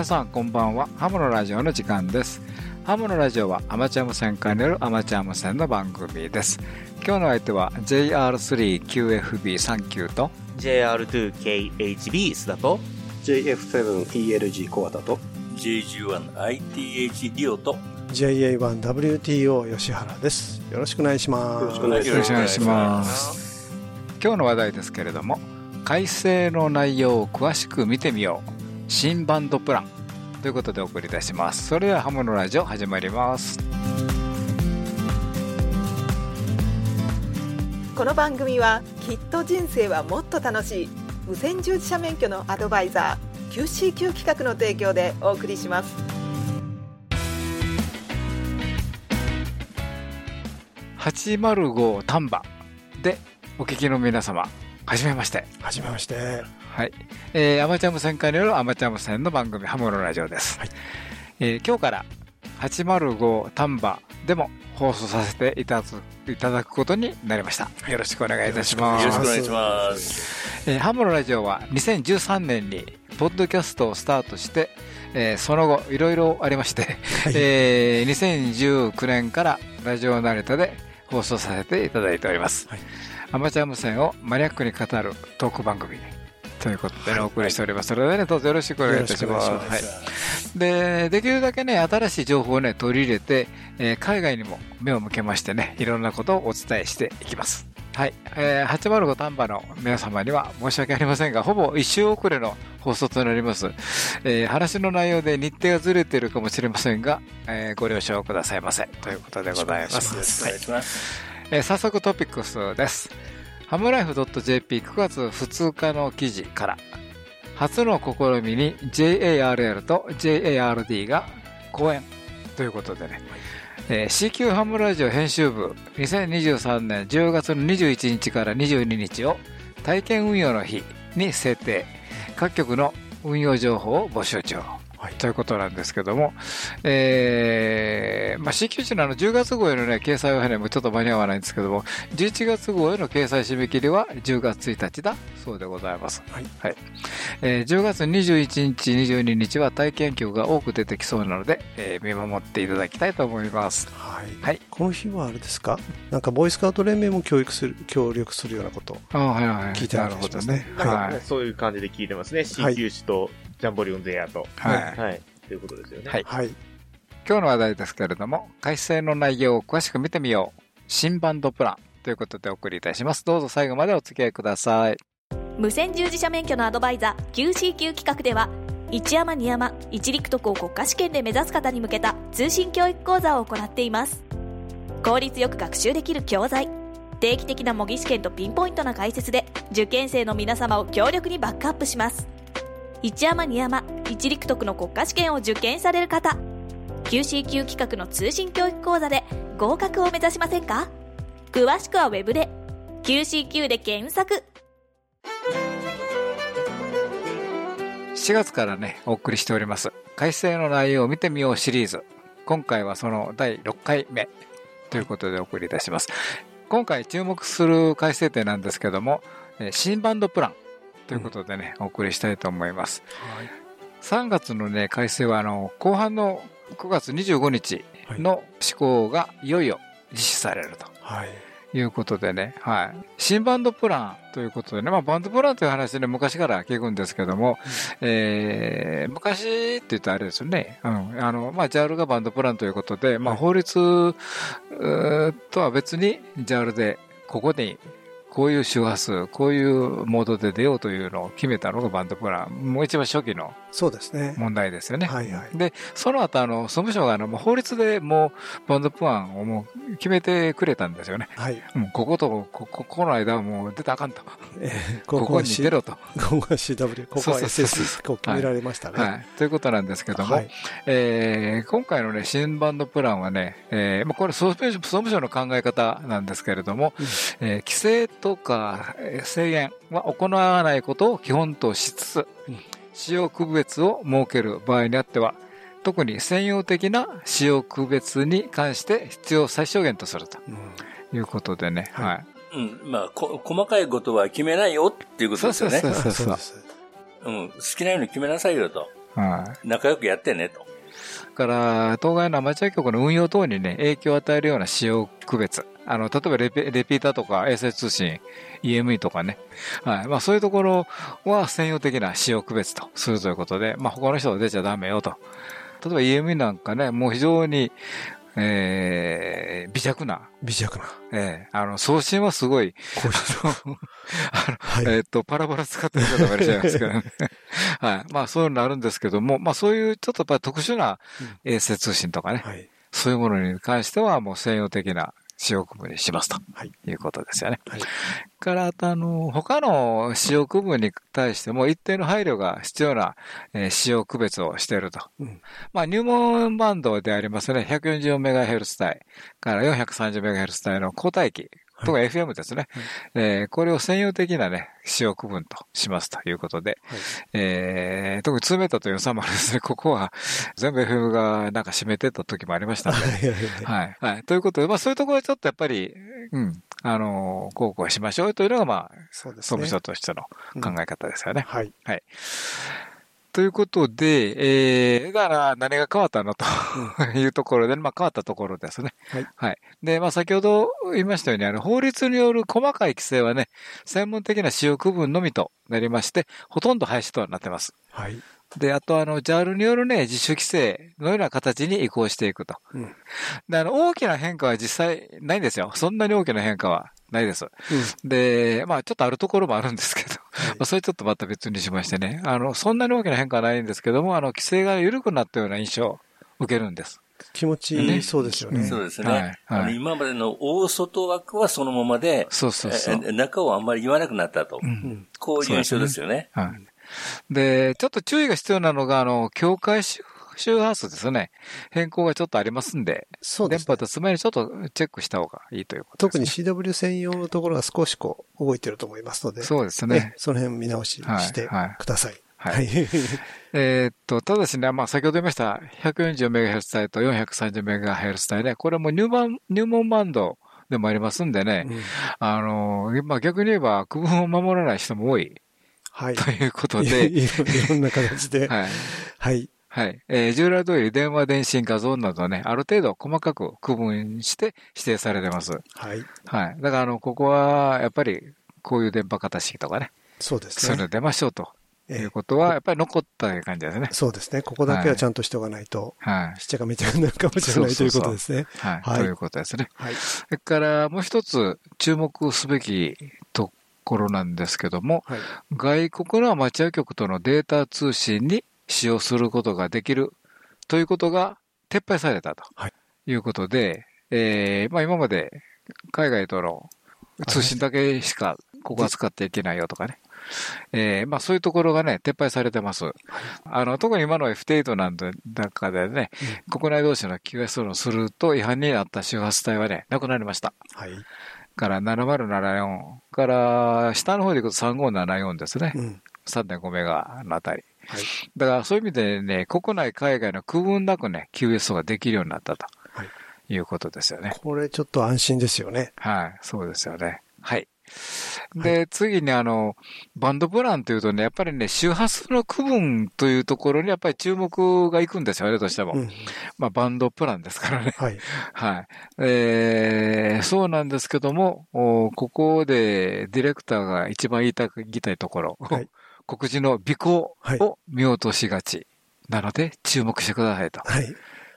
皆さんこんばんは。ハムのラジオの時間です。ハムのラジオはアマチュア無線化によるアマチュア無線の番組です。今日の相手は JR3QFB39 と JR2KHB 須田と JF7ELG コアタと JG1ITH リオと JA1WTO 吉原です。よろしくお願いします。よろしくお願いしよろしくお願いします。今日の話題ですけれども改正の内容を詳しく見てみよう新バンドプランということでお送りいたします。それではハムのラジオ始まります。この番組はきっと人生はもっと楽しい無線従事者免許のアドバイザー QCQ 企画の提供でお送りします。805丹波でお聞きの皆様はじめまして。はじめましてはい、えーアマチュア無線化によるアマチュア無線の番組ハムのラジオです、はい。えー今日から805丹波でも放送させていただくいただくことになりました。よろしくお願いいたします。よろしくお願いします。えーハムのラジオは2013年にポッドキャストをスタートして、えーその後いろいろありまして、えー2019年からラジオナレタで放送させていただいております、はい。アマチュア無線をマニアックに語るトーク番組ということでね、お送りしております。それでね、どうぞよろしくお願いいたします。はい。で、できるだけね、新しい情報をね、取り入れて、えー海外にも目を向けましてね、いろんなことをお伝えしていきます。はい。えー、805丹波の皆様には申し訳ありませんが、ほぼ1週遅れの放送となります。えー話の内容で日程がずれているかもしれませんが、えーご了承くださいませ。ということでございます。よろしくお願い。えー早速トピックスです。ハムライフ .jp9 月2日の記事から、初の試みに JARL と JARD が講演ということでね、えー CQ ハムラジオ編集部2023年10月の21日から22日を体験運用の日に制定。各局の運用情報を募集中はいということなんですけども、えーまあ、CQ 値のあの10月号への、ね、掲載はね、もうちょっと間に合わないんですけども、11月号への掲載締め切りは10月1日だそうでございます。はいえー10月21日、22日は体験局が多く出てきそうなので、えー見守っていただきたいと思います。はい、はいこの日はあれですか？なんかボーイスカウト連盟も教育する協力するようなことあはいはい。聞いてあるんですねなるほどね。はい。そういう感じで聞いてますね。CQ 市とジャンボリオンゼアと。はいはい。ということですよね。はいはい今日の話題ですけれども、改正の内容を詳しく見てみよう。新バンドプランということでお送りいたします。どうぞ最後までお付き合いください。無線従事者免許のアドバイザー QCQ 企画では一山二山一陸徳を国家試験で目指す方に向けた通信教育講座を行っています効率よく学習できる教材定期的な模擬試験とピンポイントな解説で受験生の皆様を強力にバックアップします一山二山一陸徳の国家試験を受験される方 QCQ 企画の通信教育講座で合格を目指しませんか？詳しくはウェブで QCQ で検索4月からね、お送りしております。改正の内容を見てみようシリーズ。今回はその第6回目ということでお送りいたします。今回注目する改正点なんですけども、えー新バンドプランということでね、お送りしたいと思います。3月のね、改正はあの、後半の9月25日の施行がいよいよ実施されると。はい。いうことでね、はい。新バンドプランということでね、まあバンドプランという話ね、昔から聞くんですけども、えー昔って言うとあれですよね、うん、あの、まあ JAL がバンドプランということで、まあ法律とは別に JAL でここにこういう周波数、こういうモードで出ようというのを決めたのがバンドプラン。もう一番初期のそうですね問題ですよね。はいはいで、その後、あの、総務省があの、もう法律でもうバンドプランをもう決めてくれたんですよね。はいうん、こことこ、ここの間はもう出たらあかんと。えー ここに出ろと。ここが CW ここは SS こう決められましたねはい。ということなんですけども、はいえー今回のね、新バンドプランはね、えーまあ、これ総務省、総務省の考え方なんですけれども、うんえー規制とかえー制限は行わないことを基本としつつ、うん使用区別を設ける場合にあっては、特に専用的な使用区別に関して必要最小限とするとうんいうことでね、はいはい。うん。まあ、こ細かいことは決めないよっていうことですよね。そうそうそうあそううん、好きなように決めなさいよと。はい。仲良くやってねと。から、当該のアマチュア局の運用等にね、影響を与えるような使用区別。あの、例えばレピレピーターとか衛星通信、EME とかね。はい。まあそういうところは専用的な使用区別とするということで、まあ他の人は出ちゃダメよと。例えば EME なんかね、もう非常に、えー、微弱な、微弱な。えー、あの、送信はすごい、あの はいえっ、と、パラボラ使ってる方もいらっしゃいますけどね。はい。まあそういうのあるんですけども、まあそういうちょっとやっぱり特殊な衛星通信とかね、はい。そういうものに関してはもう専用的な使用区分にしますとはい。いうことですよね。はい。から、あの、他の使用区分に対しても一定の配慮が必要な、えー使用区別をしていると。うんまあ入門バンドでありますね、144MHz 帯から 430MHz 帯の交代機。とか FM ですね、えーこれを専用的なね、使用区分としますということで、はい。えー特に2メーターという3もですね、ここは全部 FM がなんか占めてた時もありましたんで、はい。はい。はい。はい。はい。ということで、まあそういうところはちょっとやっぱり、うん、あのー、こうこうしましょうというのが、まあ、そうですね。総務省としての考え方ですよね。はい。ということで、えー、だから何が変わったのというところで、まあ変わったところですね。はい。で、まあ先ほど言いましたように、あの、法律による細かい規制はね、専門的な使用区分のみとなりまして、ほとんど廃止となってます。はい。で、あとあの、JAL によるね、自主規制のような形に移行していくと。うんで、あの、大きな変化は実際ないんですよ。そんなに大きな変化はないです。で、まあ、ちょっとあるところもあるんですけど、まあそれちょっとまた別にしましてね、あの、そんなに大きな変化はないんですけども、あの、規制が緩くなったような印象を受けるんです。気持ちいいそうですよね。そうですね。はい今までの大外枠はそのままで、そうそうそう。え中をあんまり言わなくなったと。うんこういう印象ですよね。はい。で、ちょっと注意が必要なのが、あの、境界周周波数ですね。変更がちょっとありますんで、電そうですね。波とつまりちょっとチェックした方がいいということです、特にね。CW 専用のところが少しこう動いてると思いますので、そうですねね。その辺見直ししてください。はいはい。えーっと、ただしね、まあ先ほど言いました 140MHz 帯と 430MHz 帯ね、これも入門、入門バンドでもありますんでね、うんあの、まあ逆に言えば区分を守らない人も多いはい。ということいで、いろいろんな形で。はい。はい。はい。えー従来通り電話、電信、画像などね、ある程度細かく区分して指定されてます。はい。はい。だから、あの、ここは、やっぱり、こういう電波型式とかね、そうですねそういうの。出ましょうとええいうことは、やっぱり残った感じですね。そうですね。ここだけはちゃんとしておかないと、はい。しっちゃかめちゃかになるかもしれないということですね。はい。はいということですね。はい。それから、もう一つ注目すべきところなんですけども、はい。外国のアマチュア局とのデータ通信に使用することができるということが撤廃されたとはいいうことで、えーまあ今まで海外との通信だけしかここは使っていけないよとかね。えーまあそういうところがね、撤廃されてます。あの、特に今の F8 なんで、中でね、国内同士の QS をすると違反になった周波数帯はね、なくなりました。はい。から7074から下の方でいくと3574ですね。うん。3.5メガのあたり。はい。だからそういう意味でね、国内、海外の区分なくね、QSO ができるようになったとはい。いうことですよね。これちょっと安心ですよね。はい、そうですよね。はい。で、次にあの、バンドプランというとね、やっぱりね、周波数の区分というところにやっぱり注目がいくんですよね、どうしても。うん。まあ、バンドプランですからね。はい。はい。えー、そうなんですけども、おここでディレクターが一番言いたいたいところ、はい告示の尾行はいを見落としがち。なので、注目してくださいとはい。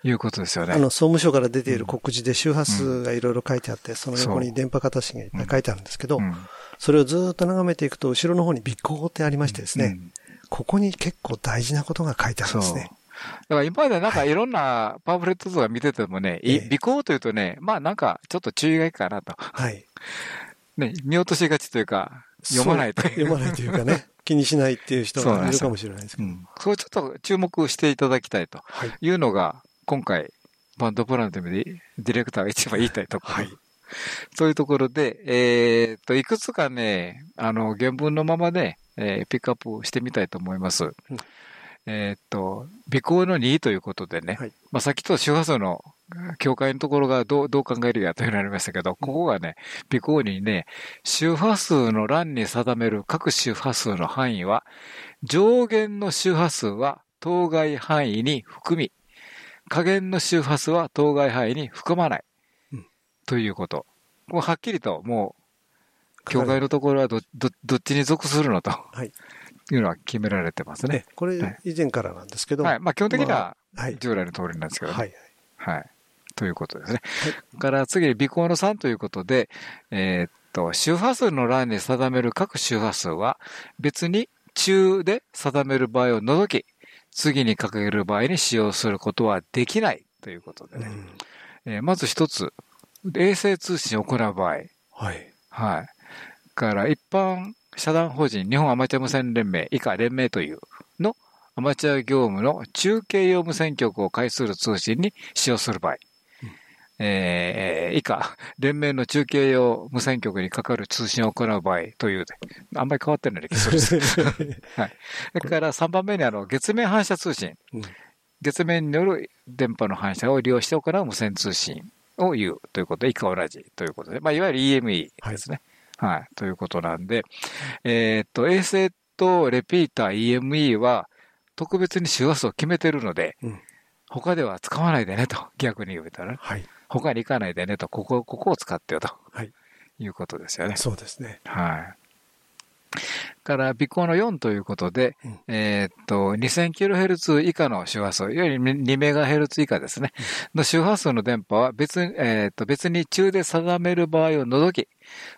いうことですよね。あの、総務省から出ている告示で周波数がいろいろ書いてあって、その横に電波型式がいっぱい書いてあるんですけどう、んそれをずっと眺めていくと、後ろの方に尾行ってありましてですね、うんここに結構大事なことが書いてあるん。ですね。だから今までなんかいろんなパンフレットとか見ててもね、尾行というとね、まあなんかちょっと注意がいいかなと。はい。ね、見落としがちというか、読まないという。読まないというかね、気にしないっていう人がいるかもしれないですけど。うん。それちょっと注目していただきたいとはい。いうのが、今回、バンドプランという意味で、ディレクターが一番言いたいところ。はい。そういうところで、えーっと、いくつかね、あの、原文のままで、えーピックアップしてみたいと思います。えーっと、尾行の2ということでね、はいまあ、さっきと周波数の境界のところがどうどう考えるやというのがありましたけど、ここがね、微光にね、周波数の欄に定める各周波数の範囲は、上限の周波数は当該範囲に含み、下限の周波数は当該範囲に含まない。うんということ。こうはっきりともう、境界のところはどどどっちに属するのと、はいいうのは決められてますねね。これ以前からなんですけど、はい。まあ基本的にははい。従来の通りなんですけどね。はい。はい。ということですね。から次に微光の3ということで、えーっと、周波数の欄に定める各周波数は別に中で定める場合を除き、次に掲げる場合に使用することはできないということでね。うんえーまず一つ、衛星通信を行う場合、はい。はい。から一般社団法人日本アマチュア無線連盟以下連盟というのアマチュア業務の中継用無線局を介する通信に使用する場合、えー以下連盟の中継用無線局にかかる通信を行う場合という、あんまり変わってないです。はい。それから3番目にあの月面反射通信。うん月面による電波の反射を利用して行う無線通信を言うということで、以下同じということで、まあ、いわゆる EME ですね。はい。ということなんで、えーっと、衛星とレピーター EME は特別に周波数を決めてるので、うん他では使わないでねと、逆に言うたら、はい。他に行かないでねと、ここ、ここを使ってよと、はいい、うことですよね。そうですね。はい。から、微光の4ということで、うんえーっと、2000kHz 以下の周波数、いわゆる 2MHz 以下ですね、の周波数の電波は別に、えーっと、別に中で定める場合を除き、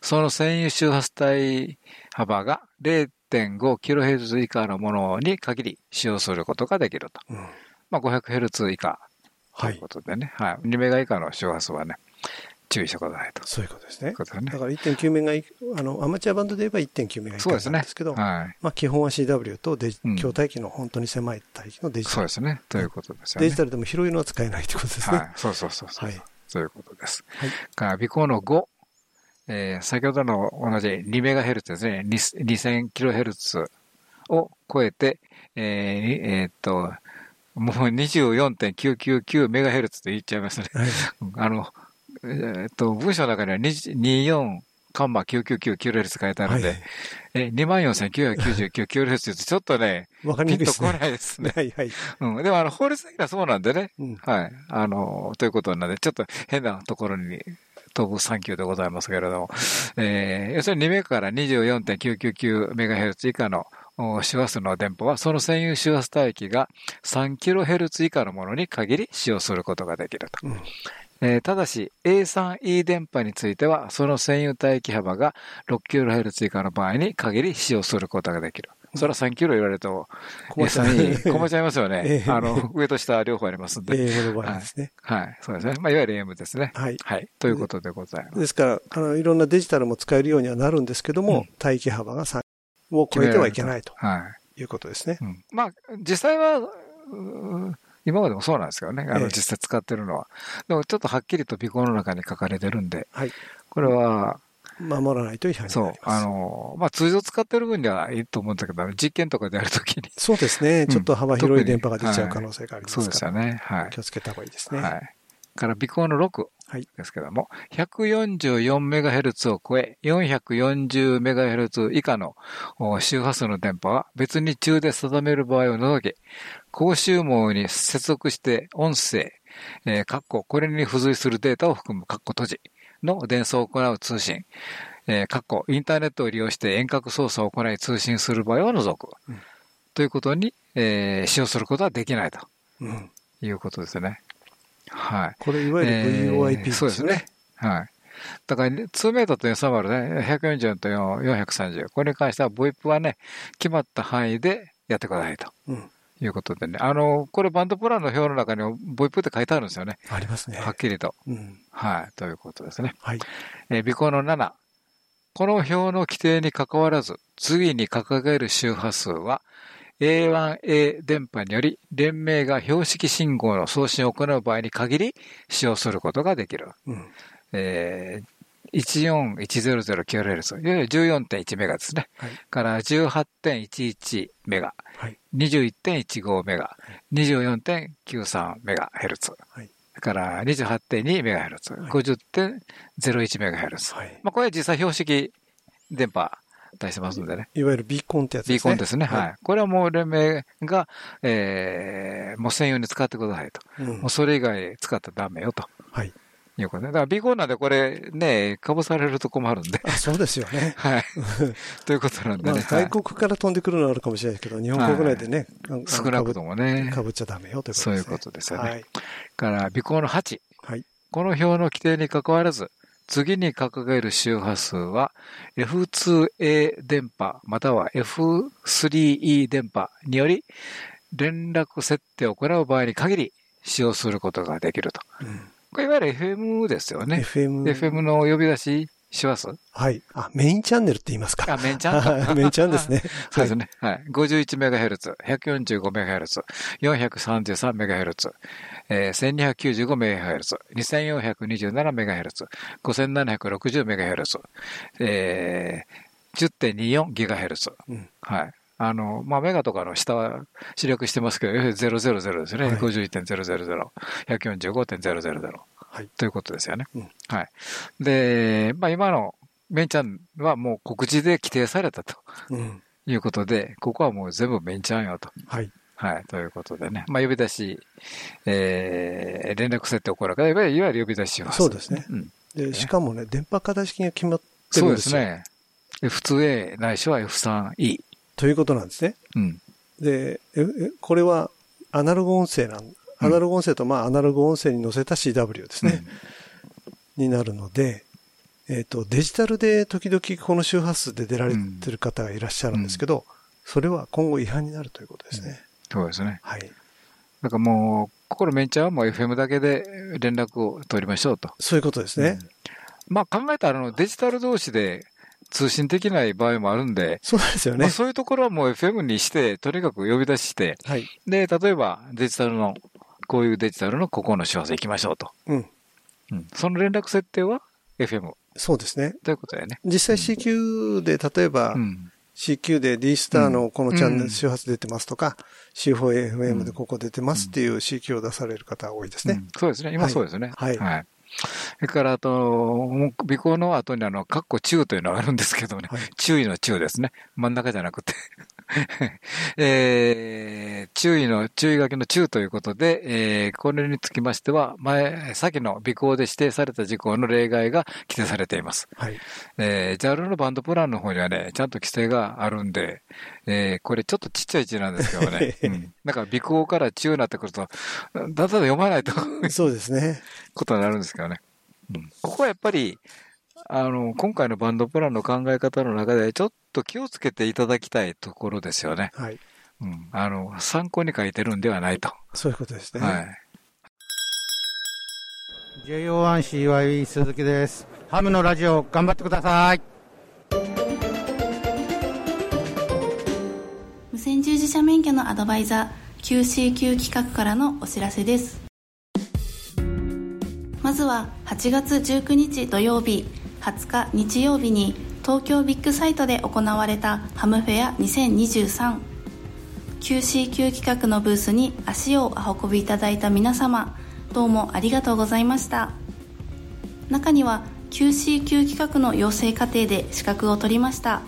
その占有周波数帯幅が 0.5kHz 以下のものに限り使用することができると。うんまあ、500Hz 以下とはいいうこ。とでね、はい。2メガ以下の周波数はね、注意してくださいと。そういうことですねすねだ。から1.9メガい、あの、アマチュアバンドで言えば1.9メガ以下なんですけど、。はい。まあ基本は CW とデジうん筐体機の本当に狭い帯域のデジタル。そうですね。ということですよね。デジタルでも広いのは使えないということですね。はい。そうそうそうそう。はい。そういうことです。はいから、微光の5。えー先ほどの同じ2メガヘルツですね。2000キロヘルツを超えて、えーにえーっと、もう24.999メガヘルツと言っちゃいましたね。はい。あの、えーっと、文章の中には20 24カンマ999キロヘルツ書いてあるんで、はいえ、24,999キロヘルツってちょっとね、わかりピンとこにくいですね。ないですね。はいはい。うん。でも、あの、法律的にはそうなんでね。うん。はい。あの、ということなんで、ちょっと変なところに飛ぶ3級でございますけれども、えー、要するに2メガから 24.999MHz 以下のお周波数の電波は、その占有周波数帯域が 3kHz 以下のものに限り使用することができると。うんえーただし、A3E 電波については、その占有帯域幅が 6kHz 以下の場合に限り使用することができる。それは3キロ言われると、困っちゃう A3E、困っちゃいますよね。ええあの、上と下両方ありますんで。英語の場合ですね。はい、そうですね。まあ、いわゆる AM ですね。はい。はい。ということでございます。ですから、あの、いろんなデジタルも使えるようにはなるんですけども、うん帯域幅が3を超えてはいけないとはい。いうことですね。うん、まあ、実際は、今までもそうなんですけどね。あの、ええ実際使ってるのは。でも、ちょっとはっきりと尾行の中に書かれてるんで、はい。これは、守らないと違反にそうなり、ます。あの、まあ、通常使ってる分にはいいと思うんだけど、実験とかでやるときに。そうですね。んちょっと幅広い電波が出ちゃう可能性がありまそうすから、ですよね。はい。気をつけた方がいいですね。はい。から、尾行の6はいですけども、144MHz を超え、440MHz 以下のお周波数の電波は別に中で定める場合を除き、高周網に接続して音声、えー、括弧これに付随するデータを含む括弧閉じの伝送を行う通信、えー、括弧インターネットを利用して遠隔操作を行い通信する場合を除く、うんということに、えー使用することはできないとうん。いうことですね。はい。これ、いわゆる VOIP ですそうですね。はい。だから、2メートルと430ね、140と430。これに関しては、VIP はね、決まった範囲でやってくださいとうん。いうことでね。あの、これバンドプランの表の中にも VIP って書いてあるんですよね。ありますね。はっきりと。うん。はい。ということですね。はい。えー、尾行の7。この表の規定に関わらず、次に掲げる周波数は、A1A 電波により、連盟が標識信号の送信を行う場合に限り使用することができる。うん。えー、14100kHz、いわゆる14.1メガですね。はいから18.11メガ、はい。21.15メガ、24.93メガヘルツはいから 28.2MHz、50.01MHz。はい。まあ、これは実際標識電波出してますんでね。いわゆるビーコンってやつビーですね。コンですね。はい。これはもう連盟が、えー、もう専用に使ってくださいと。うんもうそれ以外使ったらダメよと。はい。いうことね。だからビーコンなんでこれね、かぶされると困るんで。あ、そうですよね。はい。ということなんでね。まあ、外国から飛んでくるのはあるかもしれないけど、日本国内でね、はい少なくともね。かぶっちゃダメよということですね。そういうことですよね。はい。から、尾行の8。はい。この表の規定に関わらず、次に掲げる周波数は F2A 電波または F3E 電波により連絡設定を行う場合に限り使用することができると。うんこれいわゆる FM ですよね。FM。FM の呼び出ししますはい。あ、メインチャンネルって言いますか。あ、メインチャンか。は いメインチャンですね。そうですね。はい。51MHz、145MHz、433MHz、えー、1295MHz、2427MHz、5760MHz、えー、10.24GHz。うんはい。あの、まあ、メガとかの下は視力してますけど、000ですね。はい51.000、145.000。はい。ということですよね。うんはい。で、まあ、今のメインチャンはもう告知で規定されたとうん。いうことで、ここはもう全部メインチャンよと。はい。はい。ということでね。まあ、呼び出し、えー、連絡設定を行うから、いわゆるいわゆる呼び出しは。そうですね。うん。で、しかもね、電波型式が決まってそうるんですよ。ですね。F2A ないしは F3E。ということなんですね。うん。で、ええこれはアナログ音声なん、アナログ音声と、まあ、アナログ音声に乗せた CW ですね。になるので、えっ、と、デジタルで時々この周波数で出られてる方がいらっしゃるんですけど、それは今後違反になるということですね。そうですね。はい。だからもう、ここのメインチャンはもう FM だけで連絡を取りましょうと。そういうことですね。まあ考えたらあのデジタル同士で通信できない場合もあるんで、そうですよねまあ、。そういうところはもう FM にして、とにかく呼び出して、はい。で、例えばデジタルの、こういうデジタルのここの周波数行きましょうと。うん。うん。その連絡設定は FM そうですね。ということだよね。実際 CQ で、例えばう、ん。CQ で D スターのこのチャンネルうん周波数出てますとか、C4FM でここ出てますっていう CQ を出される方が多いですね。うんそうですね。今そうですね。はいはい。それから、あと、もう尾行の後にあの、カッコ中というのがあるんですけどね。はい注意の注ですね。真ん中じゃなくて。えー、注意の、注意書きの注ということで、えー、これにつきましては、前、先の尾行で指定された事項の例外が規定されています。はい。えー、JAL のバンドプランの方にはね、ちゃんと規制があるんで、えー、これちょっとちっちゃい字なんですけどね。うん、だから尾行から中になってくると、だんだん読まないとそうですね。ことになるんですけどね。うん、ここはやっぱり、あの、今回のバンドプランの考え方の中で、ちょっと気をつけていただきたいところですよね。はい。うん。あの、参考に書いてるんではないと。そういうことですね。はい。JO1CY 鈴木です。ハムのラジオ頑張ってください。無線従事者免許のアドバイザー QCQ 企画からのお知らせですまずは8月19日土曜日20日日曜日に東京ビッグサイトで行われたハムフェア 2023QCQ 企画のブースに足をお運びいただいた皆様どうもありがとうございました。中には QCQ 企画の養成課程で資格を取りました。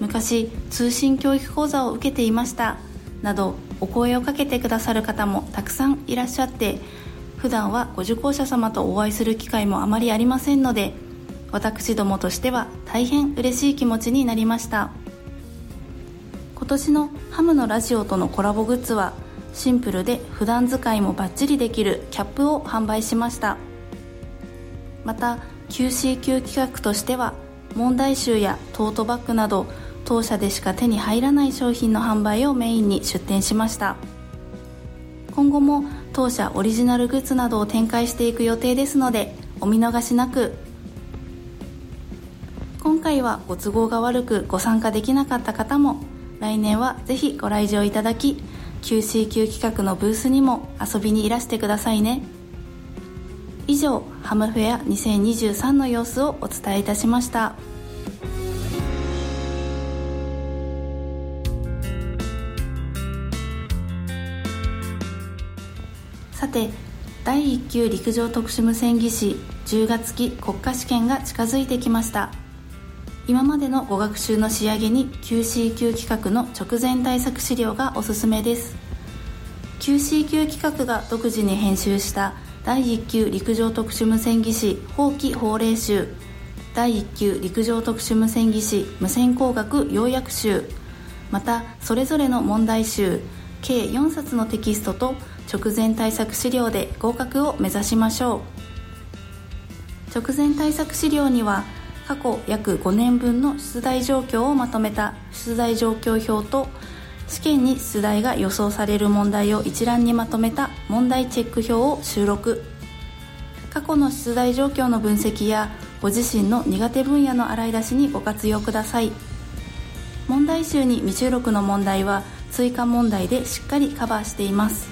昔通信教育講座を受けていました。などお声をかけてくださる方もたくさんいらっしゃって普段はご受講者様とお会いする機会もあまりありませんので私どもとしては大変嬉しい気持ちになりました。今年のハムのラジオとのコラボグッズはシンプルで普段使いもバッチリできるキャップを販売しました。また QCQ 企画としては問題集やトートバッグなど当社でしか手に入らない商品の販売をメインに出店しました。今後も当社オリジナルグッズなどを展開していく予定ですのでお見逃しなく。今回はご都合が悪くご参加できなかった方も来年はぜひご来場いただき QCQ 企画のブースにも遊びにいらしてくださいね。以上ハムフェア2023の様子をお伝えいたしました。さて第1級陸上特殊無線技師10月期国家試験が近づいてきました。今までのご学習の仕上げに QC 級企画の直前対策資料がおすすめです。QC 級企画が独自に編集した第1級陸上特殊無線技師法規法令集第1級陸上特殊無線技師無線工学要約集。またそれぞれの問題集計4冊のテキストと直前対策資料で合格を目指しましょう。直前対策資料には過去約5年分の出題状況をまとめた出題状況表と試験に出題が予想される問題を一覧にまとめた問題チェック表を収録。過去の出題状況の分析やご自身の苦手分野の洗い出しにご活用ください。問題集に未収録の問題は追加問題でしっかりカバーしています。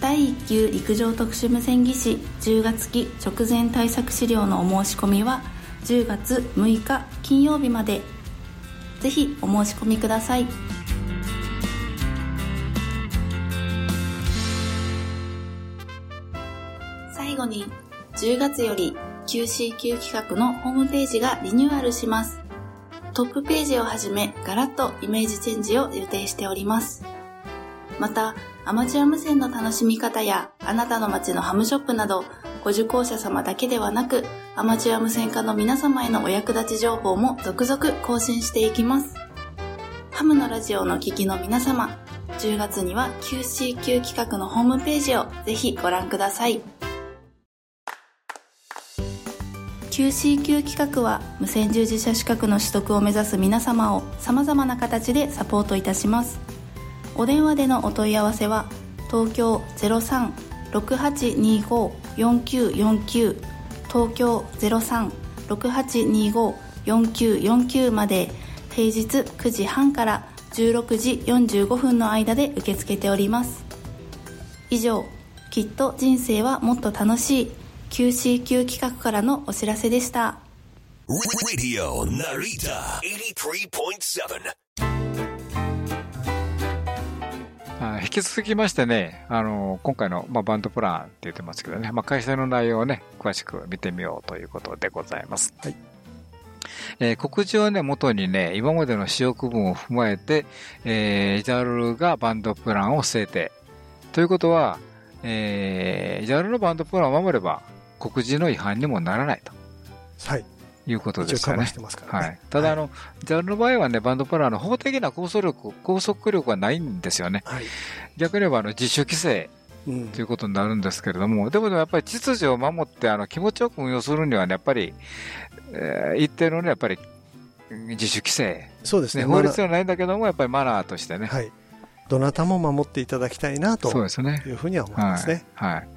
第1級陸上特殊無線技師10月期直前対策資料のお申し込みは10月6日金曜日まで。ぜひお申し込みください。最後に10月より QCQ 企画のホームページがリニューアルします。トップページをはじめガラッとイメージチェンジを予定しております。またアマチュア無線の楽しみ方やあなたの街のハムショップなどご受講者様だけではなくアマチュア無線化の皆様へのお役立ち情報も続々更新していきます。ハムのラジオの聴きの皆様10月には QCQ 企画のホームページをぜひご覧ください。QCQ 企画は無線従事者資格の取得を目指す皆様を様々な形でサポートいたします。お電話でのお問い合わせは東京03-6825 4949東京03-6825-4949まで平日9時半から16時45分の間で受け付けております以上きっと人生はもっと楽しい QCQ 企画からのお知らせでした Radio Narita 83.7. あ引き続きましてね、あの今回の、まあ、バンドプランって言ってますけどね、まあ、開催の内容をね、詳しく見てみようということでございます。はい。えー告示をね、元にね、今までの使用区分を踏まえて、えー、JAL がバンドプランを制定。ということは、えー、JAL のバンドプランを守れば、告示の違反にもならないと。はい。いうことですからねはい。ただ、あの、JAL の場合はね、バンドプランの法的な拘束力、拘束力はないんですよね。はい。逆に言えば、あの、自主規制うんということになるんですけれども、でもやっぱり秩序を守って、あの、気持ちよく運用するにはね、やっぱり、えー一定のね、やっぱり、自主規制。そうですね。法律ではないんだけども、やっぱりマナーとしてね。はい。どなたも守っていただきたいなとそうですね。いうふうには思いますね。はい。はい。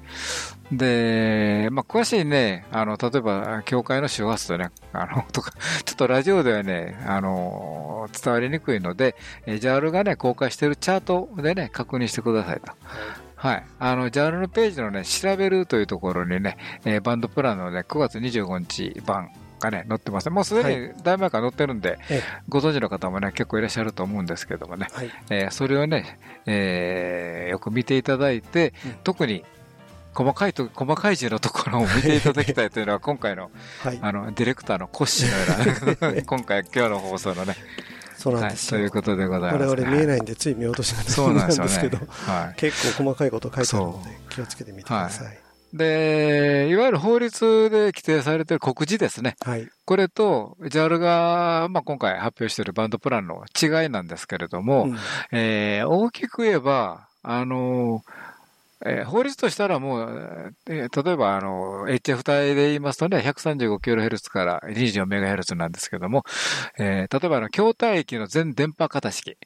で、まあ、詳しいね、あの、例えば、教会の周波数とね、あの、とか、ちょっとラジオではね、あの、伝わりにくいので、えー JAL がね、公開しているチャートでね、確認してくださいと。はい。あの、JAL のページのね、調べるというところにね、えーバンドプランのね、9月25日版がね、載ってます。もうすでにだいぶ前から載ってるんで、ええご存知の方もね、結構いらっしゃると思うんですけどもね、はい。えーそれをね、えーよく見ていただいて、うん特に細かいと、細かい字のところを見ていただきたいというのは、今回の、はい。あの、ディレクターのコッシーのような、今回、今日の放送のね、そうなんはい、ですよ。ということでございます、我々見えないんで、つい見落としがそうなんですけど、はい結構細かいこと書いてあるので、気をつけてみてください。で、いわゆる法律で規定されている告示ですね。はい。これと、JAL が、まあ、今回発表しているバンドプランの違いなんですけれども、うんえー大きく言えば、あのえー法律としたらもう、えー例えばあの HF 帯で言いますとね、135kHz から 24MHz なんですけども、えー例えばあの筐体域の全電波型式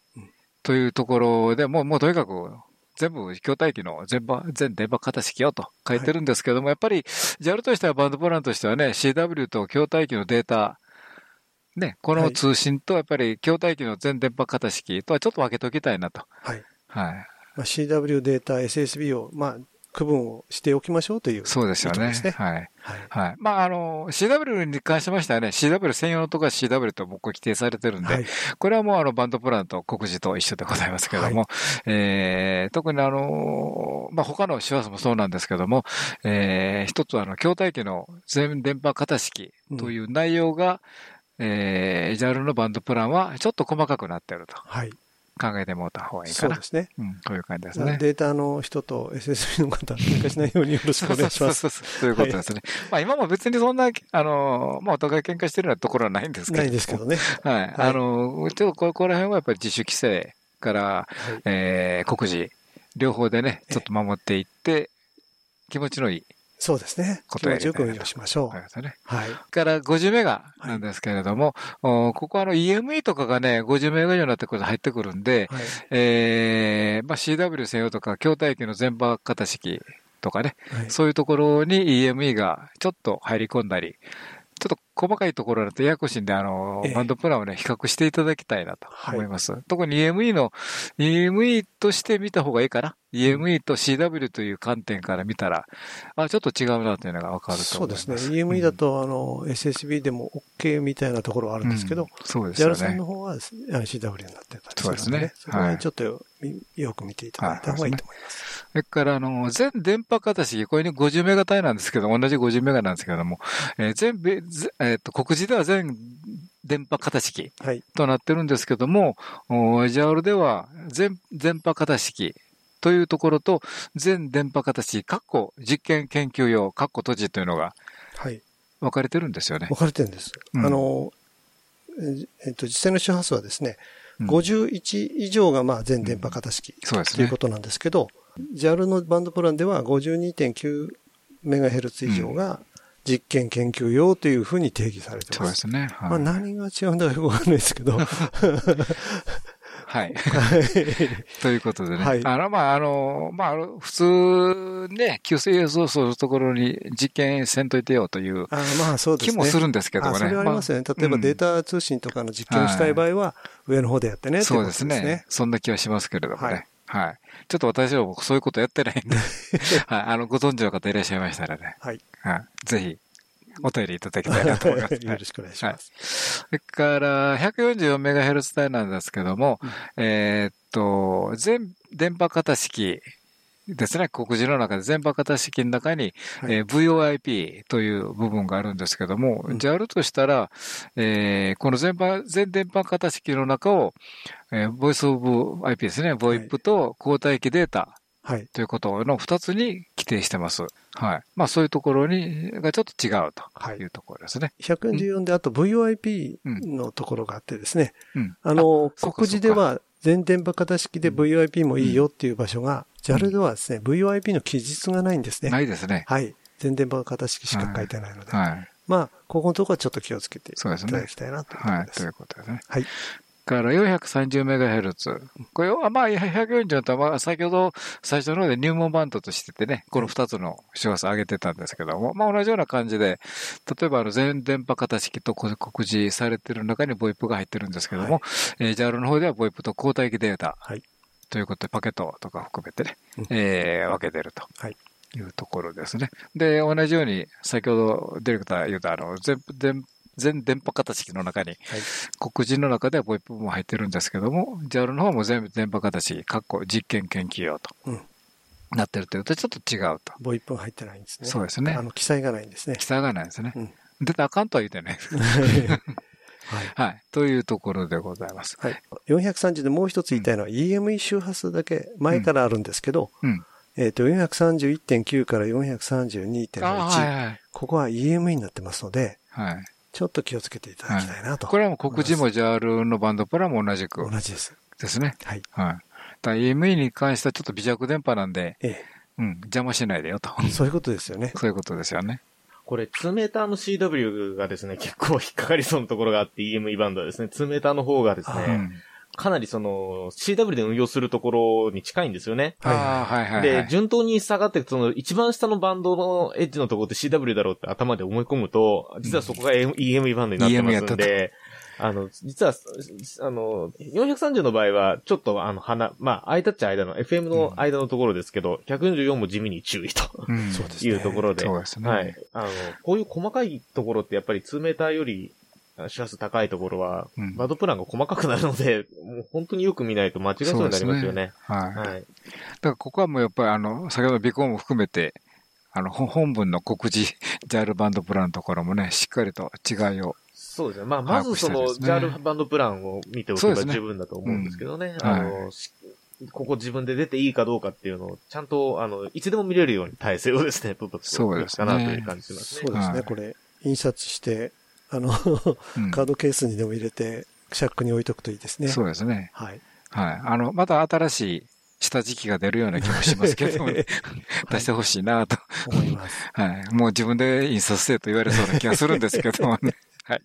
というところでもう、もうとにかく全部筐体域の全波全電波型式よと書いてるんですけども、やっぱり JAL としてはバンドプランとしてはね、CW と筐体域のデータ、ね、この通信とやっぱり筐体域の全電波型式とはちょっと分けておきたいなと。はい。はい。まあ、CW データ、SSB を、まあ、区分をしておきましょうという、そうですよね。ねはい。はい。はい。まあ、あの、CW に関しましてはね、CW 専用のところは CW と僕は規定されてるんで、はい。これはもうあの、バンドプランと告示と一緒でございますけども、えー、特にあの、まあ、他の手話もそうなんですけども、えー、一つはあの、筐体機の全電波型式という内容が、えー、JAL のバンドプランはちょっと細かくなってるとはい。考えてもらった方がいいかな。そうですね。うん、こういう感じですね。データの人と SSB の方、喧嘩しないようによろしくお願いします。そうそうそうそうということですね。まあ今も別にそんな、あの、まあお互い喧嘩してるようなところはないんですけど。ないですけどね。はい。あの、ちょっとここら辺はやっぱり自主規制から、えー、告示、両方でね、ちょっと守っていって、気持ちのいいそうですね。気持ちよくしましょう。はい。から50メガなんですけれども、おここはあの EME とかがね、50メガ以上になってくると入ってくるんで、はい。えー、まあ CW 専用とか、筐体機の全波型式とかね、はいそういうところに EME がちょっと入り込んだり、ちょっと細かいところだとややこしいんで、あのええ、バンドプランをね、比較していただきたいなと思います。特に EME の、EME として見た方がいいかな？EME と CW という観点から見たら、あ、ちょっと違うなというのがわかるとそうで思いますす。ね。EME だと、あの、SSB でも OK みたいなところはあるんですけど、うんそうですよ JAL さんねの。方は CW になってたりそうですねるのそこははいちょっとよよく見ていただいた方がいいと思います。それから、あの、全電波型式、これに50メガ帯なんですけど、同じ50メガなんですけども、えー全部、ぜえっ、と、告示では全電波型式はい。となってるんですけども、お JAL では全電波型式というところと、全電波型式、括弧実験研究用、括弧閉じというのがはい。分かれてるんですよね分。かれてるんです。うんあの、ええっと、実際の周波数はですね、うん51以上がまあ全電波型式そうですねというこ。となんですけど、JAL のバンドプランでは 52.9MHz 以上が実験研究用というふうに定義されてま。そうですすね。はい。まあ何が違うんだかよくわかんないですけど。はい。ということでね。はいあの、まあ、あの、まあ普通ね、急性予想するところに実験せんといてよというあまあそうですね。気もするんですけどもね。あそれはありますよね。まあ例えばデータ通信とかの実験をしたい場合は、上の方でやってねっていそうですすねね。。そんな気はしますけれどもね。ははいい。ちょっと私は僕そういうことやってないんで、はい。あの、ご存知の方いらっしゃいましたらね。はい。はい。ぜひ、お便りいただきたいなと思います。よろしくお願いします。それから、144MHz 帯なんですけども、えーっと、全電波型式ですね、告示の中で全波型式の中に、はい。えー VOIP という部分があるんですけども、うん。JAL としたら、えーこの全波、全電波型式の中を、えー、ボイスオブ IP ですね、VOIP と交代機データはい。ということの2つに規定してます。はい。まあそういうところに、がちょっと違うはい。というところですね。144で、あと VOIP のところがあってですね、うん。あの、そうか告示では全電波型式で VOIP もいいよっていう場所が、JAL ではですね、VOIP の記述がないんですね。ないですね。はい。全電波型式しか書いてないので。はい。まあ、ここのところはちょっと気をつけていただきたいなというとこはい。という。ことですね。はい。から 430MHz。これはまあ140とはまあ先ほど最初の方で入門バンドとしててね、この2つの周波数上げてたんですけども、まあ同じような感じで、例えばあの全電波型式と告示されてる中に VoIP が入ってるんですけども、はえー JAL の方では VoIP と交代機データ。はいということでパケットとか含めてね、うんえー分けてると。はいいうところですね。で、同じように、先ほどディレクター言った、あの、全、全、全電波型式の中に、黒人の中では VoIP も入ってるんですけども、JAL の方も全部電波型式、括弧実験研究用と、うんなってるというと、ちょっと違うと。VOIP が入ってないんですね。そうですねあの、記載がないんですね記。載がないですね。うん出たらあかんとは言ってない。はい。はい。というところでございます。はい。430でもう一つ言いたいのは、EME 周波数だけ前からあるんですけど、うん。えっ、と、431.9から432.1、ああ、はいはい。ここは EME になってますので、はい。ちょっと気をつけていただきたいなと。これはもう告示も JAL のバンドプランも同じく同じです。ですね。はい。はい。だ EME に関してはちょっと微弱電波なんで、えうん、邪魔しないでよと。え。そういうことですよね。そういうことですよね。これ、2メーターの CW がですね、結構引っかかりそうなところがあって EME バンドはですね、2メーターの方がですあね、うん。かなりその CW で運用するところに近いんですよね。はいはいはい。で、順当に下がっていくと、その一番下のバンドのエッジのところって CW だろうって頭で思い込むと、実はそこが EME バンドになってますんで、あの、実は、あの、430の場合は、ちょっとあの、花、まあ、間っちゃ間の、FM の間のところですけど、144も地味に注意と、うん そうですいうところで、そうですね。はい。あの、こういう細かいところってやっぱり2メーターより、周波数高いところは、うんドプランが細かくなるので、もう本当によく見ないと間違えそうになりますよね。はい。だはい。からここはもうやっぱりあの、先ほど尾行も含めて、あの、ほ本文の告示、ジャールバンドプランのところもね、しっかりと違いを。そうですね。まあ、まずその、把握したいですね JAL バンドプランを見ておけば十分だと思うんですけどね。うんあの、しここ自分で出ていいかどうかっていうのを、ちゃんと、あの、いつでも見れるように体制をですね、取っとくそうですねかなという感じしますね。そうですね、はいこれ、印刷して、あの、うんカードケースにでも入れて、シャックに置いとくといいですね。そうですね。はい。はい。あの、また新しい下敷きが出るような気もしますけど 出してほしいなと。思います。はい。もう自分で印刷せえと言われそうな気がするんですけどもね。はい。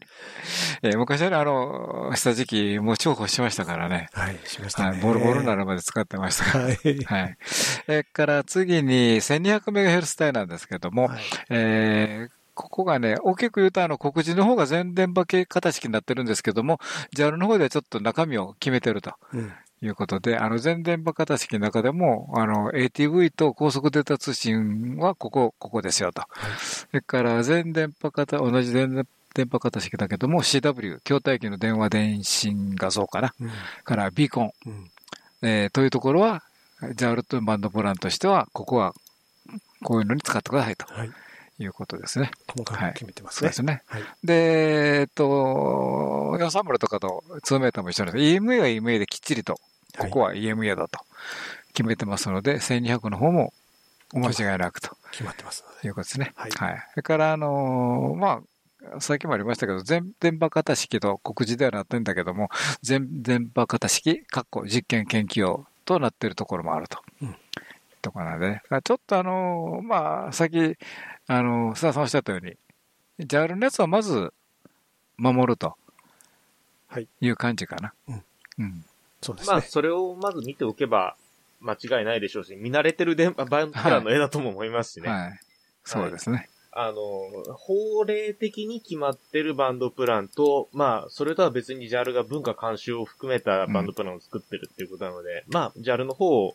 えー昔はね、あの、下敷き、もう重宝しましたからね。はい、しましたね。はい。ボロボロになるまで使ってましたから。はい。はい。それから次に 1200MHz 帯なんですけども、はいえーここがね、大きく言うとあの、告示の方が全電波系型式になってるんですけども、JAL の方ではちょっと中身を決めてるとうんいうことで、あの、全電波型式の中でも、あの、ATV と高速データ通信はここ、ここですよと。それから全電波型、同じ全電波型式だけども、CW、筐体機の電話電信画像かな。うんからビーコン、うんえーというところは、JAL とバンドプランとしては、ここはこういうのに使ってくださいとはい。いうことですね。細かく決めてますね。そうですね。はい。で、えっと、430とかと2メーターも一緒なんです。EMA は EMA できっちりと、ここは EMA だと決めてますので、1200の方もお間違いなくと決まってますので。いうことですね。はいそれから、あのーまあ、さっきもありましたけど、全電波型式と告示ではなってんだけども、全電波型式、括弧実験研究用となっているところもあると。うんとかなんでね。ちょっとあのーまあ、さっき、あのー、須田さんおっしゃったように、JAL のやつはまず守ると。はい。いう感じかな。うん。うん。まあ、そうですね。それをまず見ておけば、間違いないでしょうし、見慣れてる電波、バンドプランの絵だとも思いますしね。はい。そうですね。あの、法令的に決まってるバンドプランと、まあ、それとは別に JAL が文化監修を含めたバンドプランを作ってるっていうことなので、まあ、JAL の方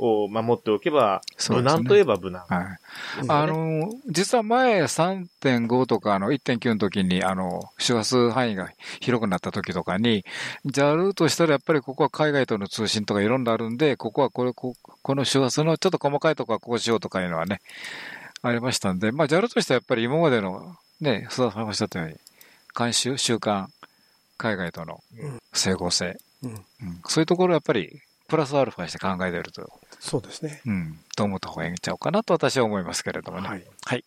を守っておけば、無難といえば無難。はい。うんあの、実は前3.5とかあの1.9の時に、あの、周波数範囲が広くなった時とかに、JAL としたらやっぱりここは海外との通信とかいろんなあるんで、ここはこれ、ここの周波数のちょっと細かいとこはこうしようとかいうのはね、ありましたんで、まあ JAL としてはやっぱり今までのね、須田さんがおっしゃったように、慣習、習慣、海外との整合性、うん。うんそういうところをやっぱりプラスアルファして考えてると、そうですね。うん、と思った方がいいんちゃうかなと私は思いますけれどもね。はい。はい。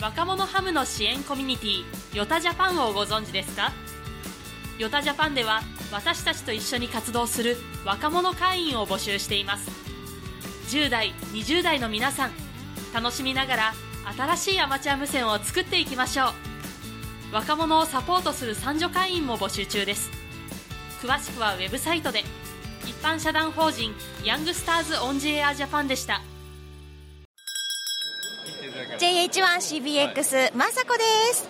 若者ハムの支援コミュニティヨタジャパンをご存知ですか？ヨタジャパンでは私たちと一緒に活動する若者会員を募集しています10代20代の皆さん楽しみながら新しいアマチュア無線を作っていきましょう。若者をサポートする三女会員も募集中です。詳しくはウェブサイトで一般社団法人ヤングスターズオンジエアジャパンでした。JH1CBX まさこです。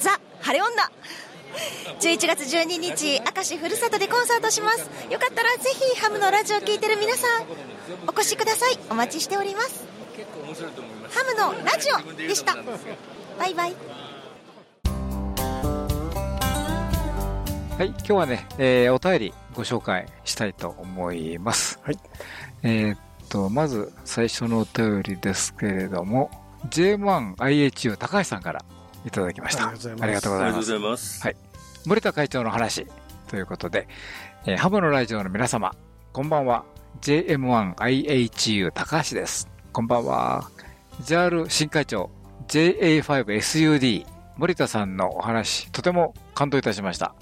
ザ・晴れ女11月12日明石ふるさとでコンサートします。よかったらぜひハムのラジオ聞いてる皆さんお越しください。お待ちしております。ハムのラジオでしたバイバイはい、今日はね、えーお便りご紹介したいと思います。はい。えーっと、まず最初のお便りですけれども、J1IHU 高橋さんからいただきました。ありがとうございますありがとうごありがとうございます。ざいます。はい。森田会長の話ということで、えーハムのラジオの皆様、こんばんは。JM1IHU 高橋です。こんばんは。JAL 新会長 JA5SUD 森田さんのお話、とても感動いたしました。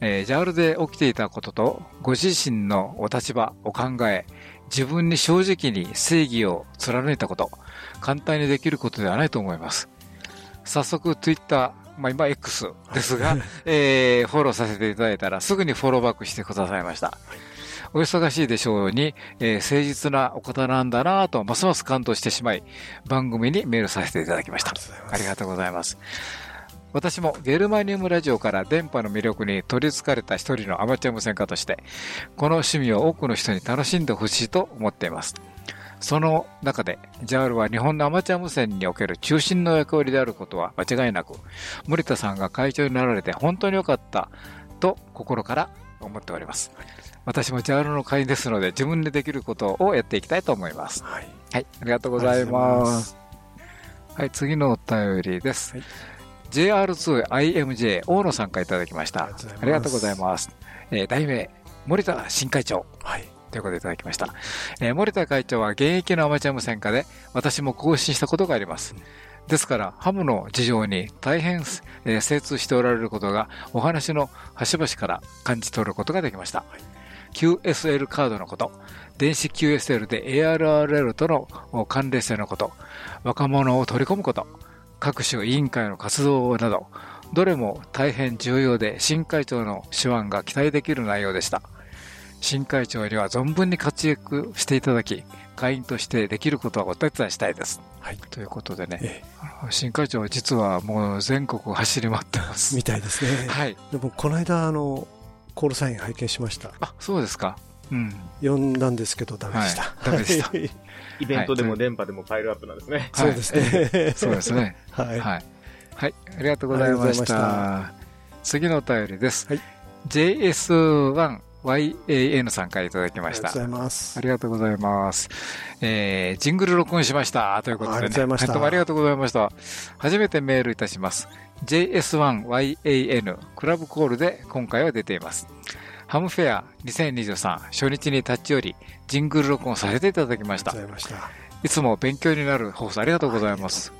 えー、JAL で起きていたことと、ご自身のお立場、お考え、自分に正直に正義を貫いたこと、簡単にできることではないと思います。早速 Twitter、まあ今 X ですが、えーフォローさせていただいたらすぐにフォローバックしてくださいました。お忙しいでしょうに、えー誠実なお方なんだなぁと、ますます感動してしまい、番組にメールさせていただきました。ありがとうございます。私もゲルマニウムラジオから電波の魅力に取り憑かれた一人のアマチュア無線家として、この趣味を多くの人に楽しんでほしいと思っています。その中で、JAL は日本のアマチュア無線における中心の役割であることは間違いなく、森田さんが会長になられて本当に良かったと心から思っております。私も JAL の会員ですので、自分でできることをやっていきたいと思います。はい。はい、ありがとうございます。はい、次のお便りです。JR2IMJ 大野さんからいただきました。ありがとうございます。えー題名、森田新会長。はい。ということでいただきました。えー森田会長は現役のアマチュア無線家で、私も更新したことがあります。ですから、ハムの事情に大変、えー精通しておられることが、お話の端々から感じ取ることができました。QSL カードのこと、電子 QSL で ARRL とのお関連性のこと、若者を取り込むこと、各種委員会の活動など、どれも大変重要で新会長の手腕が期待できる内容でした。新会長には存分に活躍していただき、会員としてできることはお手伝いしたいです。はい。ということでね、えあの新会長は実はもう全国走り回ってます。みたいですね。はい。でも、この間、あの、コールサイン拝見しました。あ、そうですか。うん。呼んだんですけど、ダメでした。はいダメでしたはいイベントでも電波でもファイルアップなんですね。そうですね。そうですね。はい。はい。はい。ありがとうございましありがとうございたま。次のお便りです。はい JS1YAN さんからいただきました。ありがとうございますありがとうございます。えー、ジングル録音しました。ということで、ね。ありがとうございましたどうもありがとうございました。初めてメールいたします。JS1YAN クラブコールで今回は出ています。ハムフェア2023初日に立ち寄り、ジングル録音させていただきました。いました。あいつも勉強になる放送ありがとうございます。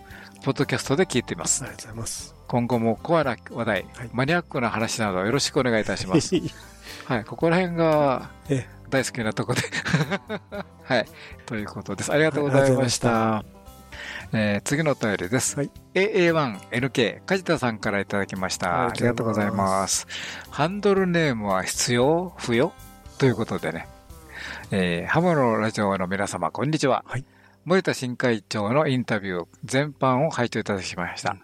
ポッドキャストで聞いていますり。がとうございます。今後もコアな話題、はいマニアックな話などよろしくお願いいたします。はい、ここら辺がえ大好きなとこで。はい、ということです。ありがとうございました。えー次のお便りです。はい AA1NK、梶田さんからいただきました。ありがとうございます。ハンドルネームは必要？不要？ということでね。えーハムのラジオの皆様、こんにちは。はい森田新会長のインタビュー全般を拝聴いただきました。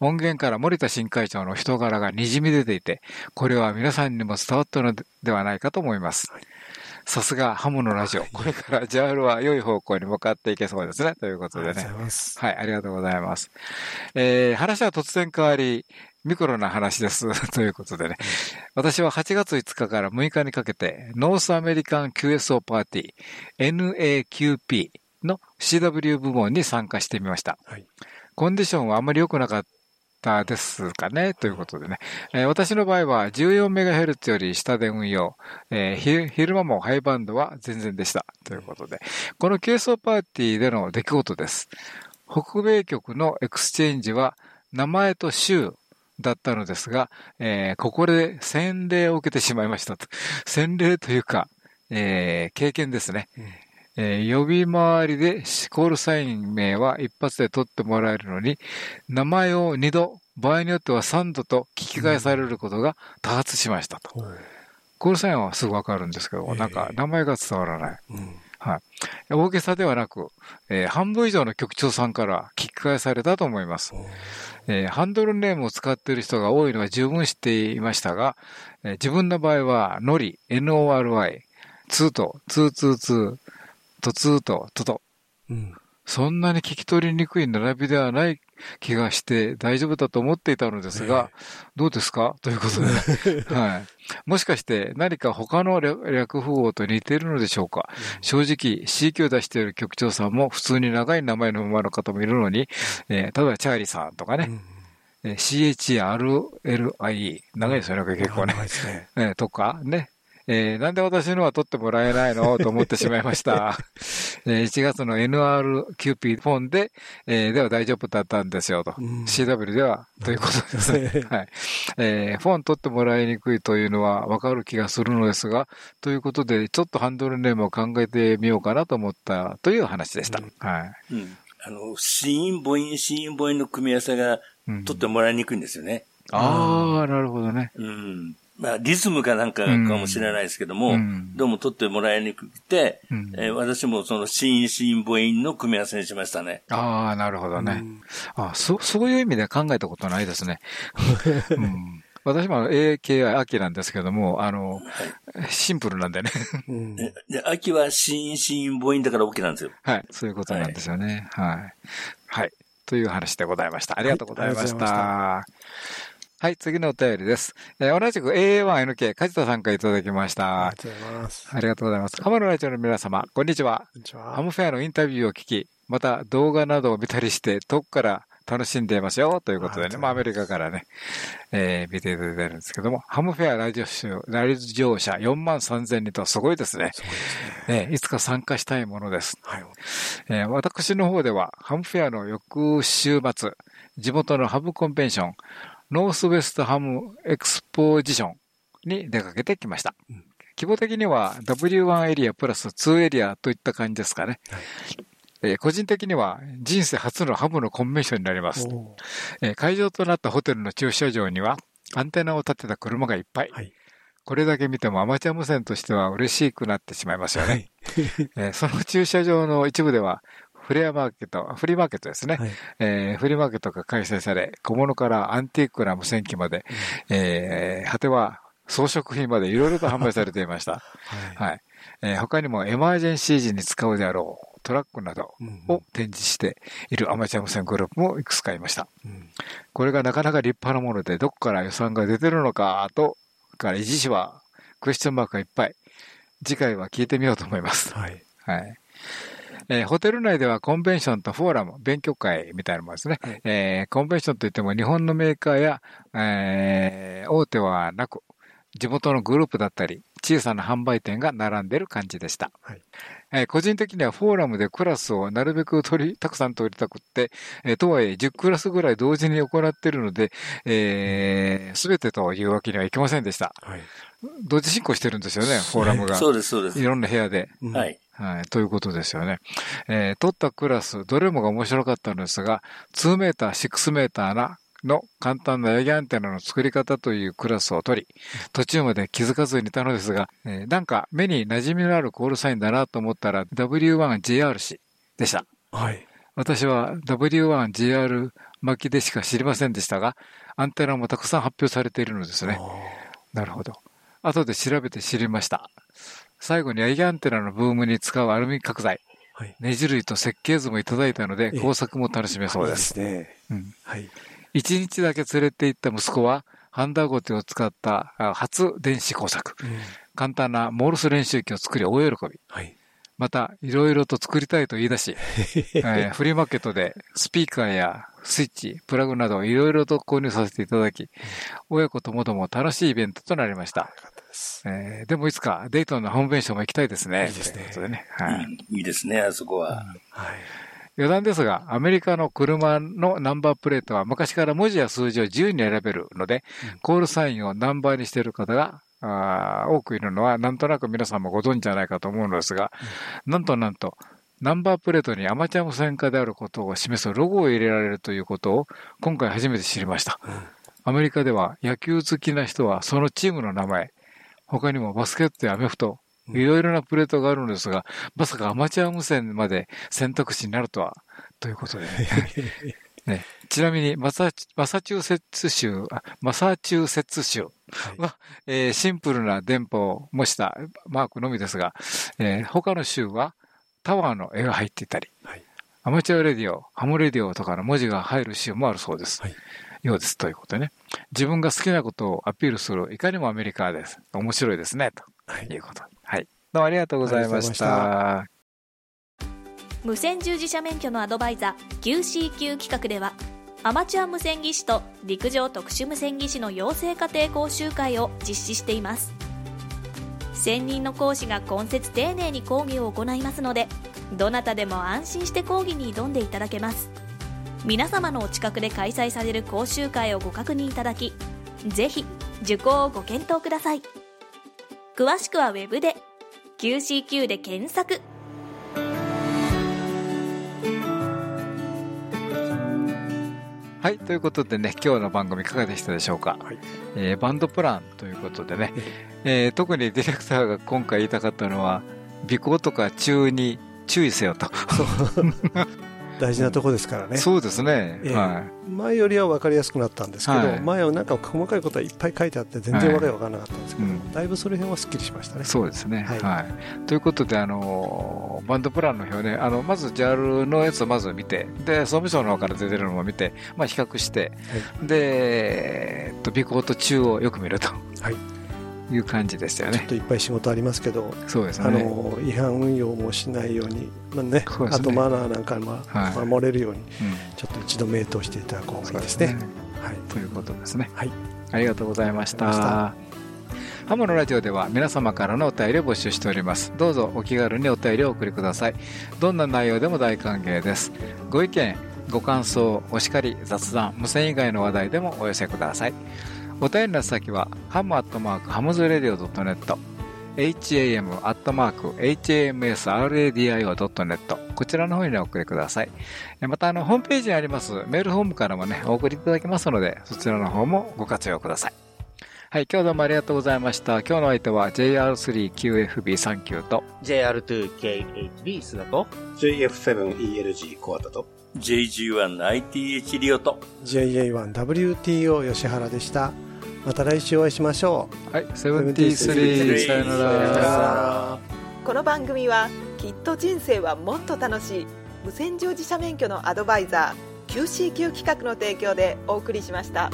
音源から森田新会長の人柄が滲み出ていて、これは皆さんにも伝わったのではないかと思います。さすがハムのラジオ。これから JAL は良い方向に向かっていけそうですね。ということでねありがとうござい。ます。はい、ありがとうございます。えー話は突然変わり、ミクロな話です。ということでね。私は8月5日から6日にかけて、 North American QSO Party、NAQP の CW 部門に参加してみました。はいコンディションはあまり良くなかったですかねということでね。えー私の場合は 14MHz より下で運用、えー昼間もハイバンドは全然でした。ということで。この QSO パーティーでの出来事です。北米局のエクスチェンジは名前と州だったのですが、えーここで洗礼を受けてしまいましたと。洗礼というか、えー経験ですね。えー、呼び回りでコールサイン名は一発で取ってもらえるのに、名前を2度、場合によっては3度と聞き返されることが多発しましたと。うん、コールサインはすぐわかるんですけど、えー、なんか名前が伝わらない。うんはい。大げさではなく、えー、半分以上の局長さんから聞き返されたと思います、えー、ハンドルネームを使っている人が多いのは十分知っていましたが、えー、自分の場合は、ノリ、NORY、2と、222、とツーと、とと。うん。そんなに聞き取りにくい並びではない気がして大丈夫だと思っていたのですが、どうですか？ということで、はい。もしかして何か他の略符号と似ているのでしょうか、うん、正直、C 級を出している局長さんも普通に長い名前の馬の方もいるのに、えー、例えばチャーリーさんとかね、うん。え、CHRLIE、長いですよね、結構ね。ね。え、とかね、えーなんで私のは取ってもらえないの？と思ってしまいました。えー1月の NRQP フォンで、えーでは大丈夫だったんですよと。CW では、ということですね。はい。えーフォン取ってもらいにくいというのはわかる気がするのですが、ということで、ちょっとハンドルネームを考えてみようかなと思ったという話でした。はい。うん。あの、子音、母音、子音、母音の組み合わせが取ってもらいにくいんですよね。ああ、なるほどね。うん。まあ、リズムかなんかかもしれないですけども、うんどうも取ってもらいにくくて、うんえー私もその新新母音の組み合わせにしましたね。ああ、なるほどね。あそそういう意味で考えたことないですね。うん私も AKI 秋なんですけども、あの、シンプルなんでね。でで、秋は新新母音だから OK なんですよ。はい。そういうことなんですよね。はい。はい。という話でございました。ありがとうございました。はいはい、次のお便りです。えー同じく AA1NK、梶田さんからいただきました。ありがとうございます。ありがとうございます。浜野ラジオの皆様、こんにちは。こんにちはハムフェアのインタビューを聞き、また動画などを見たりして、遠くから楽しんでいますよ、ということでね、まあアメリカからね、えー見ていただいてるんですけども、ハムフェアラジオ集ラジオ者4万3000人とすごいですね。えーいつか参加したいものです。えー私の方では、ハムフェアの翌週末、地元のハムコンベンション、 Northeast HamXposition に出かけてきました。規模的には W1 エリアプラス2エリアといった感じですかね。えー個人的には人生初のハムのコンベンションになります。えー会場となったホテルの駐車場にはアンテナを立てた車がいっぱい。これだけ見てもアマチュア無線としては嬉しくなってしまいますよね。えーその駐車場の一部ではフレアマーケット、フリーマーケットですね。えーフリーマーケットが開催され、小物からアンティークな無線機まで、えー果ては装飾品までいろいろと販売されていました。はい。えー他にもエマージェンシー時に使うであろうトラックなどを展示しているアマチュア無線グループもいくつかいました。これがなかなか立派なもので、どこから予算が出てるのかと、から維持費はクエスチョンマークがいっぱい。次回は聞いてみようと思います。はい。はい。えーホテル内ではコンベンションとフォーラム、勉強会みたいなものですね。えーコンベンションといっても日本のメーカーや、えー大手はなく、地元のグループだったり、小さな販売店が並んでる感じでした。えー個人的にはフォーラムでクラスをなるべく取り、たくさん取りたくって、えーとはいえ10クラスぐらい同時に行っているので、えすべてというわけにはいきませんでした。同時進行してるんですよね、フォーラムが。そうですそうですいろんな部屋で。はい。はい。ということですよね。えー取ったクラス、どれもが面白かったのですが、2メーター、6メーターな、の簡単なヤギアンテナの作り方というクラスを取り、途中まで気づかずにいたのですが、えーなんか目に馴染みのあるコールサインだなと思ったら W1JRC でした。はい。私は W1JR 巻きでしか知りませんでしたが、アンテナもたくさん発表されているのですね。なるほど。後で調べて知りました。最後にヤギアンテナのブームに使うアルミ角材、ネジ類と設計図もいただいたので、工作も楽しめそうです。いいですね。うんはい。一日だけ連れて行った息子は、ハンダゴテを使ったあ初電子工作。簡単なモールス練習機を作り大喜び。また、いろいろと作りたいと言い出し、えーフリーマーケットでスピーカーやスイッチ、プラグなどいろいろと購入させていただき、親子ともども楽しいイベントとなりました。えーでもいつかデイトンのホームベンションも行きたいですね。いいですね。といい。いいですね、あそこは。余談ですが、アメリカの車のナンバープレートは昔から文字や数字を自由に選べるので、コールサインをナンバーにしている方があー多くいるのは、なんとなく皆さんもご存知じゃないかと思うのですが、なんとなんと、ナンバープレートにアマチュア無線化であることを示すロゴを入れられるということを今回初めて知りました。アメリカでは野球好きな人はそのチームの名前、他にもバスケットやアメフト、いろいろなプレートがあるのですが、まさかアマチュア無線まで選択肢になるとは、ということでね。ねちなみにマサチ、マサチューセッツ州、あマサチューセッツ州は、えーシンプルな電波を模したマークのみですが、えー他の州はタワーの絵が入っていたり、 Amateur Radio、Ham Radio とかの文字が入る州もあるそうです。ようです。ということでね。自分が好きなことをアピールする、いかにもアメリカです。面白いですね。ということ。どうもありがとうございました。無線従事者免許のアドバイザー QCQ 企画ではアマチュア無線技師と陸上特殊無線技師の養成家庭講習会を実施しています専任の講師が今節丁寧に講義を行いますのでどなたでも安心して講義に挑んでいただけます皆様のお近くで開催される講習会をご確認いただきぜひ受講をご検討ください詳しくはウェブで QCQ で検索。ははい、ということでね、今日の番組いかがでしたでしょうか？はい。えーバンドプランということでね、えー特にディレクターが今回言いたかったのは、尾行とか中に注意せよと。大事なとこですからね。そうですね。ええは前よりは分かりやすくなったんですけど、はい前はなんか細かいことはいっぱい書いてあって全然わけわからなかったんですけど、うんだいぶその辺はすっきりしましたね。い。そうですね。ははいい。ということで、あのーバンドプランの表ね、あの、まず JAL のやつをまず見て、で、総務省の方から出てるのも見て、まあ、比較して、で、えっと、尾行と中をよく見ると。はいいう感じでしたよねちょっ。といっぱい仕事ありますけど、そうですね。あの違反運用もしないように、まあねねあとマナーなんかもはい守れるように、うんちょっと一度名答していただく方がいいですね。はい、ということですね。はい。ありがとうございました。ハムのラジオでは皆様からのお便りを募集しております。どうぞお気軽にお便りをお送りください。どんな内容でも大歓迎です。ご意見、ご感想、お叱り、雑談、無線以外の話題でもお寄せください。お便りの先は、 ham アットマーク hamsradio.net、ham アットマーク hamsradio.net こちらの方にお送りください。えまた、あの、ホームページにありますメールフォームからもね、お送りいただけますので、そちらの方もご活用ください。はい、今日どうもありがとうございました。今日の相手は JR3QFB39 と JR2KHB 須田と JF7ELG コアタと JG1ITH リオと JA1WTO 吉原でした。また来週お会いしましょう。はい、73さよなら。この番組はきっと人生はもっと楽しい無線乗自社免許のアドバイザー QCQ 企画の提供でお送りしました。